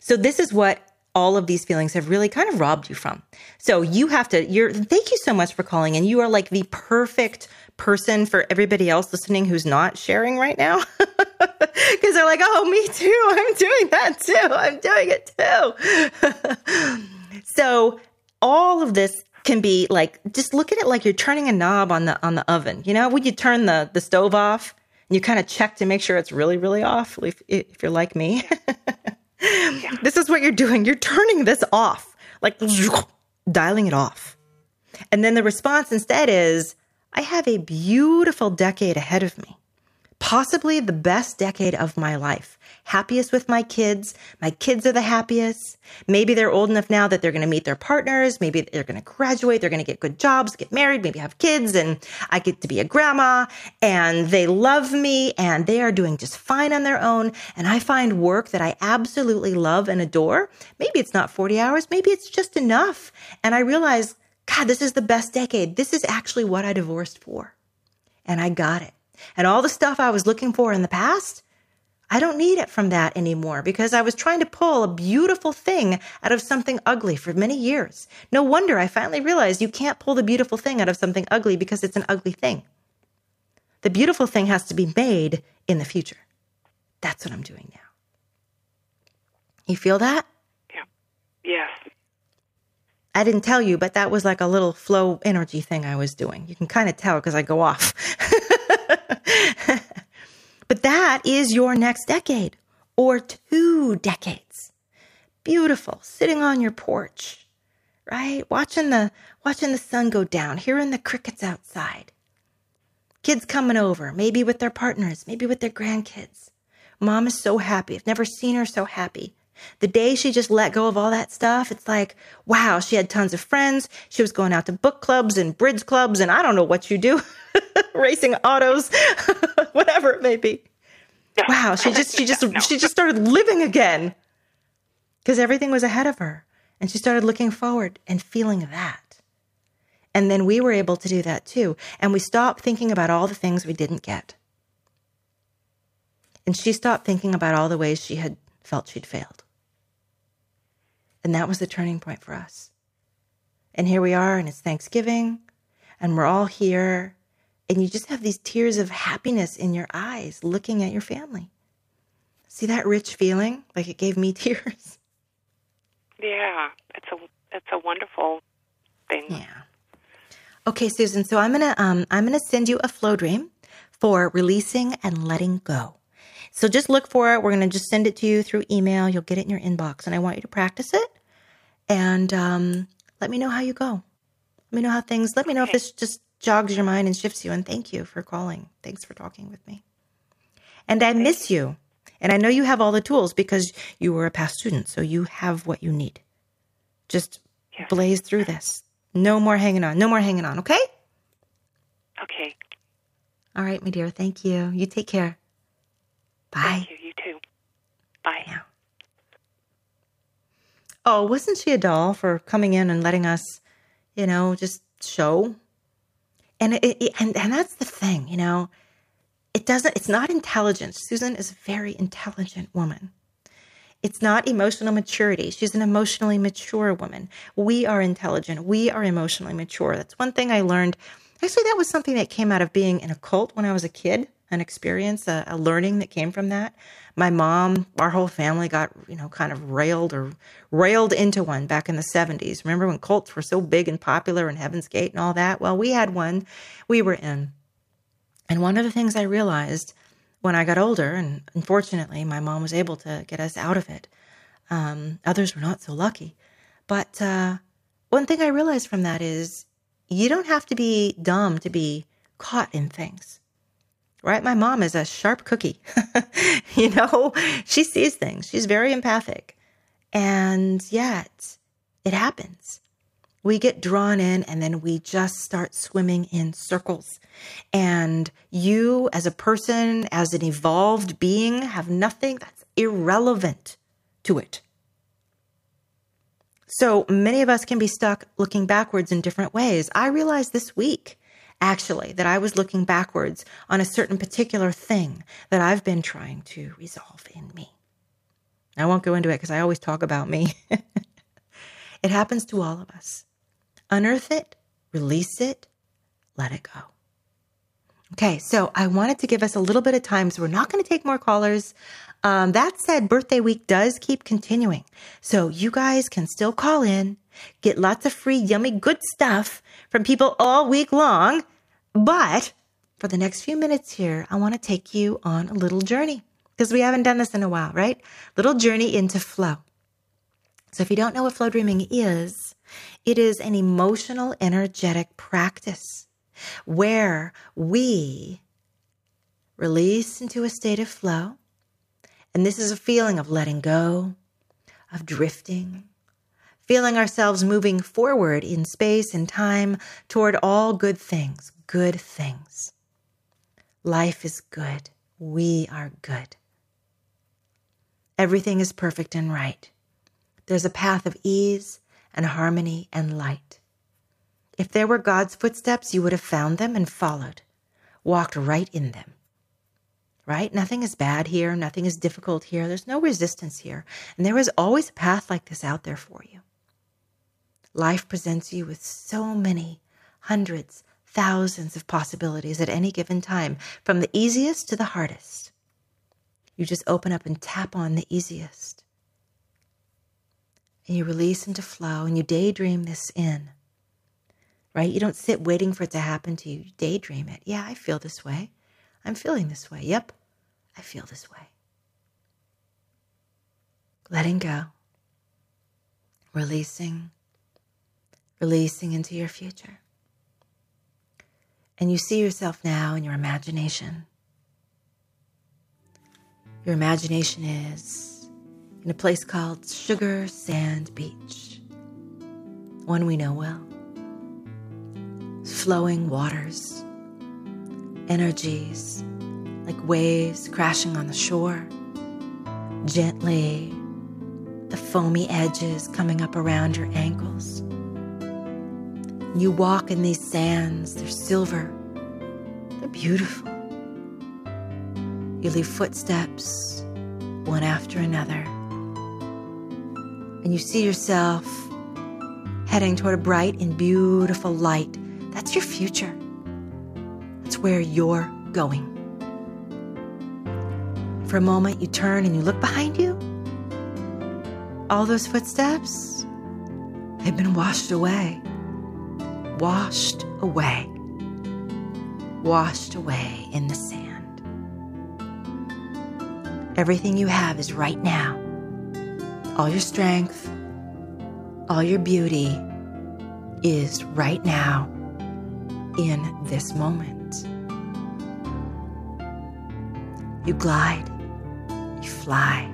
So this is what all of these feelings have really kind of robbed you from. So you have to, you're, thank you so much for calling in. You are like the perfect person for everybody else listening who's not sharing right now. Because they're like, oh, me too. I'm doing that too. I'm doing it too. so all of this can be like, just look at it like you're turning a knob on the, on the oven. You know, when you turn the, the stove off, you kind of check to make sure it's really, really off if, if you're like me. yeah. This is what you're doing. You're turning this off, like dialing it off. And then the response instead is, I have a beautiful decade ahead of me possibly the best decade of my life. Happiest with my kids. My kids are the happiest. Maybe they're old enough now that they're going to meet their partners. Maybe they're going to graduate. They're going to get good jobs, get married, maybe have kids, and I get to be a grandma and they love me and they are doing just fine on their own. And I find work that I absolutely love and adore. Maybe it's not 40 hours. Maybe it's just enough. And I realize, God, this is the best decade. This is actually what I divorced for. And I got it. And all the stuff I was looking for in the past, I don't need it from that anymore because I was trying to pull a beautiful thing out of something ugly for many years. No wonder I finally realized you can't pull the beautiful thing out of something ugly because it's an ugly thing. The beautiful thing has to be made in the future. That's what I'm doing now. You feel that? Yeah. Yes. I didn't tell you, but that was like a little flow energy thing I was doing. You can kind of tell because I go off. but that is your next decade or two decades. Beautiful, sitting on your porch, right? Watching the watching the sun go down, hearing the crickets outside. Kids coming over, maybe with their partners, maybe with their grandkids. Mom is so happy. I've never seen her so happy. The day she just let go of all that stuff, it's like, wow, she had tons of friends. She was going out to book clubs and bridge clubs, and I don't know what you do, racing autos, whatever it may be. Wow, she just she just she just started living again because everything was ahead of her, and she started looking forward and feeling that. And then we were able to do that too, and we stopped thinking about all the things we didn't get. And she stopped thinking about all the ways she had felt she'd failed. And that was the turning point for us. And here we are, and it's Thanksgiving, and we're all here, and you just have these tears of happiness in your eyes looking at your family. See that rich feeling? Like it gave me tears. Yeah, it's a it's a wonderful thing. Yeah. Okay, Susan. So I'm gonna um I'm gonna send you a flow dream for releasing and letting go. So just look for it. We're going to just send it to you through email. You'll get it in your inbox. And I want you to practice it and um, let me know how you go. Let me know how things, let me know if this just jogs your mind and shifts you. And thank you for calling. Thanks for talking with me. And I miss you. And I know you have all the tools because you were a past student. So you have what you need. Just yes. blaze through this. No more hanging on. No more hanging on. Okay? Okay. All right, my dear. Thank you. You take care. Bye. Thank you. You too. Bye. Yeah. Oh, wasn't she a doll for coming in and letting us, you know, just show? And it, it, and and that's the thing, you know. It doesn't. It's not intelligence. Susan is a very intelligent woman. It's not emotional maturity. She's an emotionally mature woman. We are intelligent. We are emotionally mature. That's one thing I learned. Actually, that was something that came out of being in a cult when I was a kid an experience, a, a, learning that came from that. My mom, our whole family got, you know, kind of railed or railed into one back in the 70s. Remember when cults were so big and popular and Heaven's Gate and all that? Well, we had one we were in. And one of the things I realized when I got older, and unfortunately, my mom was able to get us out of it. Um, others were not so lucky. But uh, one thing I realized from that is you don't have to be dumb to be caught in things right? My mom is a sharp cookie. you know, she sees things. She's very empathic. And yet it happens. We get drawn in and then we just start swimming in circles. And you, as a person, as an evolved being, have nothing that's irrelevant to it. So many of us can be stuck looking backwards in different ways. I realized this week actually, that I was looking backwards on a certain particular thing that I've been trying to resolve in me. I won't go into it because I always talk about me. It happens to all of us. Unearth it, release it, let it go. Okay, so I wanted to give us a little bit of time, so we're not going to take more callers. Um, that said, birthday week does keep continuing. So you guys can still call in, get lots of free, yummy, good stuff from people all week long. But for the next few minutes here, I want to take you on a little journey because we haven't done this in a while, right? Little journey into flow. So if you don't know what flow dreaming is, it is an emotional, energetic practice where we release into a state of flow. And this is a feeling of letting go, of drifting, feeling ourselves moving forward in space and time toward all good things, good things. Life is good. We are good. Everything is perfect and right. There's a path of ease and harmony and light. If there were God's footsteps, you would have found them and followed, walked right in them. Right? Nothing is bad here. Nothing is difficult here. There's no resistance here. And there is always a path like this out there for you. Life presents you with so many hundreds, thousands of possibilities at any given time, from the easiest to the hardest. You just open up and tap on the easiest. And you release into flow and you daydream this in. Right? You don't sit waiting for it to happen to you. You daydream it. Yeah, I feel this way. I'm feeling this way. Yep, I feel this way. Letting go. Releasing. Releasing into your future. And you see yourself now in your imagination your imagination is in a place called Sugar Sand Beach, one we know well. Flowing waters, energies like waves crashing on the shore, gently, the foamy edges coming up around your ankles. You walk in these sands, they're silver, they're beautiful. You leave footsteps, one after another. And you see yourself heading toward a bright and beautiful light. That's your future. That's where you're going. For a moment, you turn and you look behind you. All those footsteps, they've been washed away. Washed away. Washed away in the sand. Everything you have is right now. All your strength, all your beauty is right now in this moment. You glide, you fly,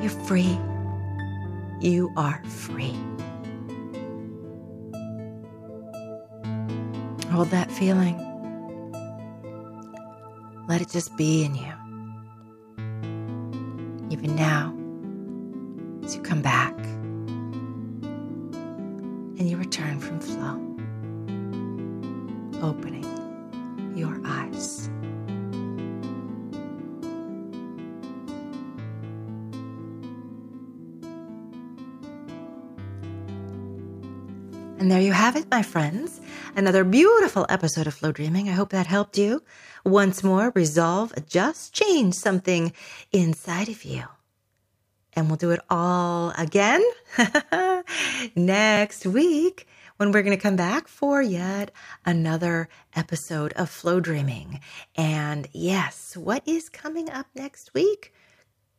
you're free. You are free. Hold that feeling. Let it just be in you even now, as you come back and you return from flow, opening your eyes. And there you have it, my friends. Another beautiful episode of Flow Dreaming. I hope that helped you. Once more, resolve, adjust, change something inside of you. And we'll do it all again next week when we're going to come back for yet another episode of Flow Dreaming. And yes, what is coming up next week?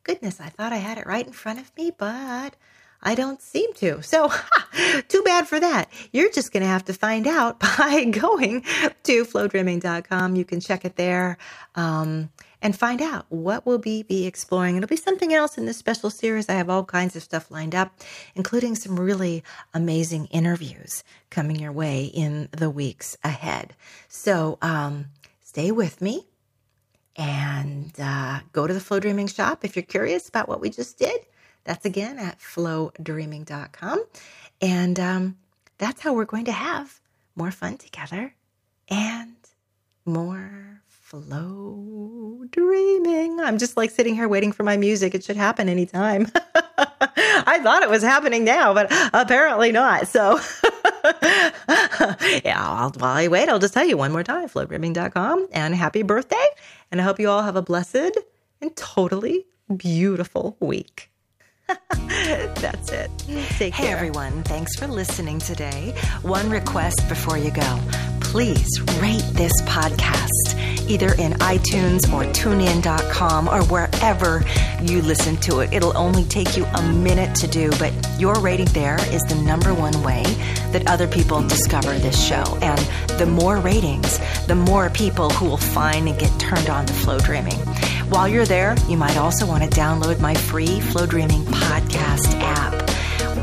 Goodness, I thought I had it right in front of me, but I don't seem to. So, ha, too bad for that. You're just going to have to find out by going to flowdreaming.com. You can check it there um, and find out what we'll be, be exploring. It'll be something else in this special series. I have all kinds of stuff lined up, including some really amazing interviews coming your way in the weeks ahead. So, um, stay with me and uh, go to the Flow Dreaming shop if you're curious about what we just did that's again at flowdreaming.com. And um, that's how we're going to have more fun together and more flow dreaming. I'm just like sitting here waiting for my music. It should happen anytime. I thought it was happening now, but apparently not. So, yeah, I'll, while I wait, I'll just tell you one more time flowdreaming.com and happy birthday. And I hope you all have a blessed and totally beautiful week. That's it. Take Hey care. everyone, thanks for listening today. One request before you go. Please rate this podcast either in iTunes or tunein.com or wherever you listen to it. It'll only take you a minute to do, but your rating there is the number one way that other people discover this show. And the more ratings, the more people who will find and get turned on to flow dreaming. While you're there, you might also want to download my free Flow Dreaming podcast app.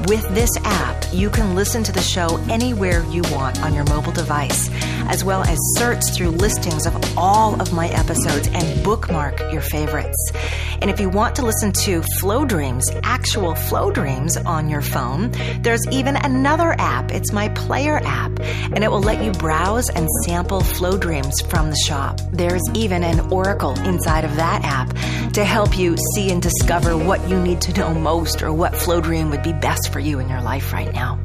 With this app, you can listen to the show anywhere you want on your mobile device, as well as search through listings of all of my episodes and bookmark your favorites. And if you want to listen to Flow Dreams, actual Flow Dreams on your phone, there's even another app. It's my player app, and it will let you browse and sample Flow Dreams from the shop. There's even an oracle inside of that app to help you see and discover what you need to know most or what flow dream would be best for you in your life right now.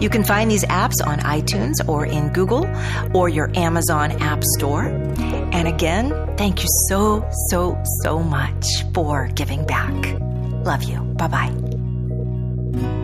You can find these apps on iTunes or in Google or your Amazon App Store. And again, thank you so, so, so much for giving back. Love you. Bye bye.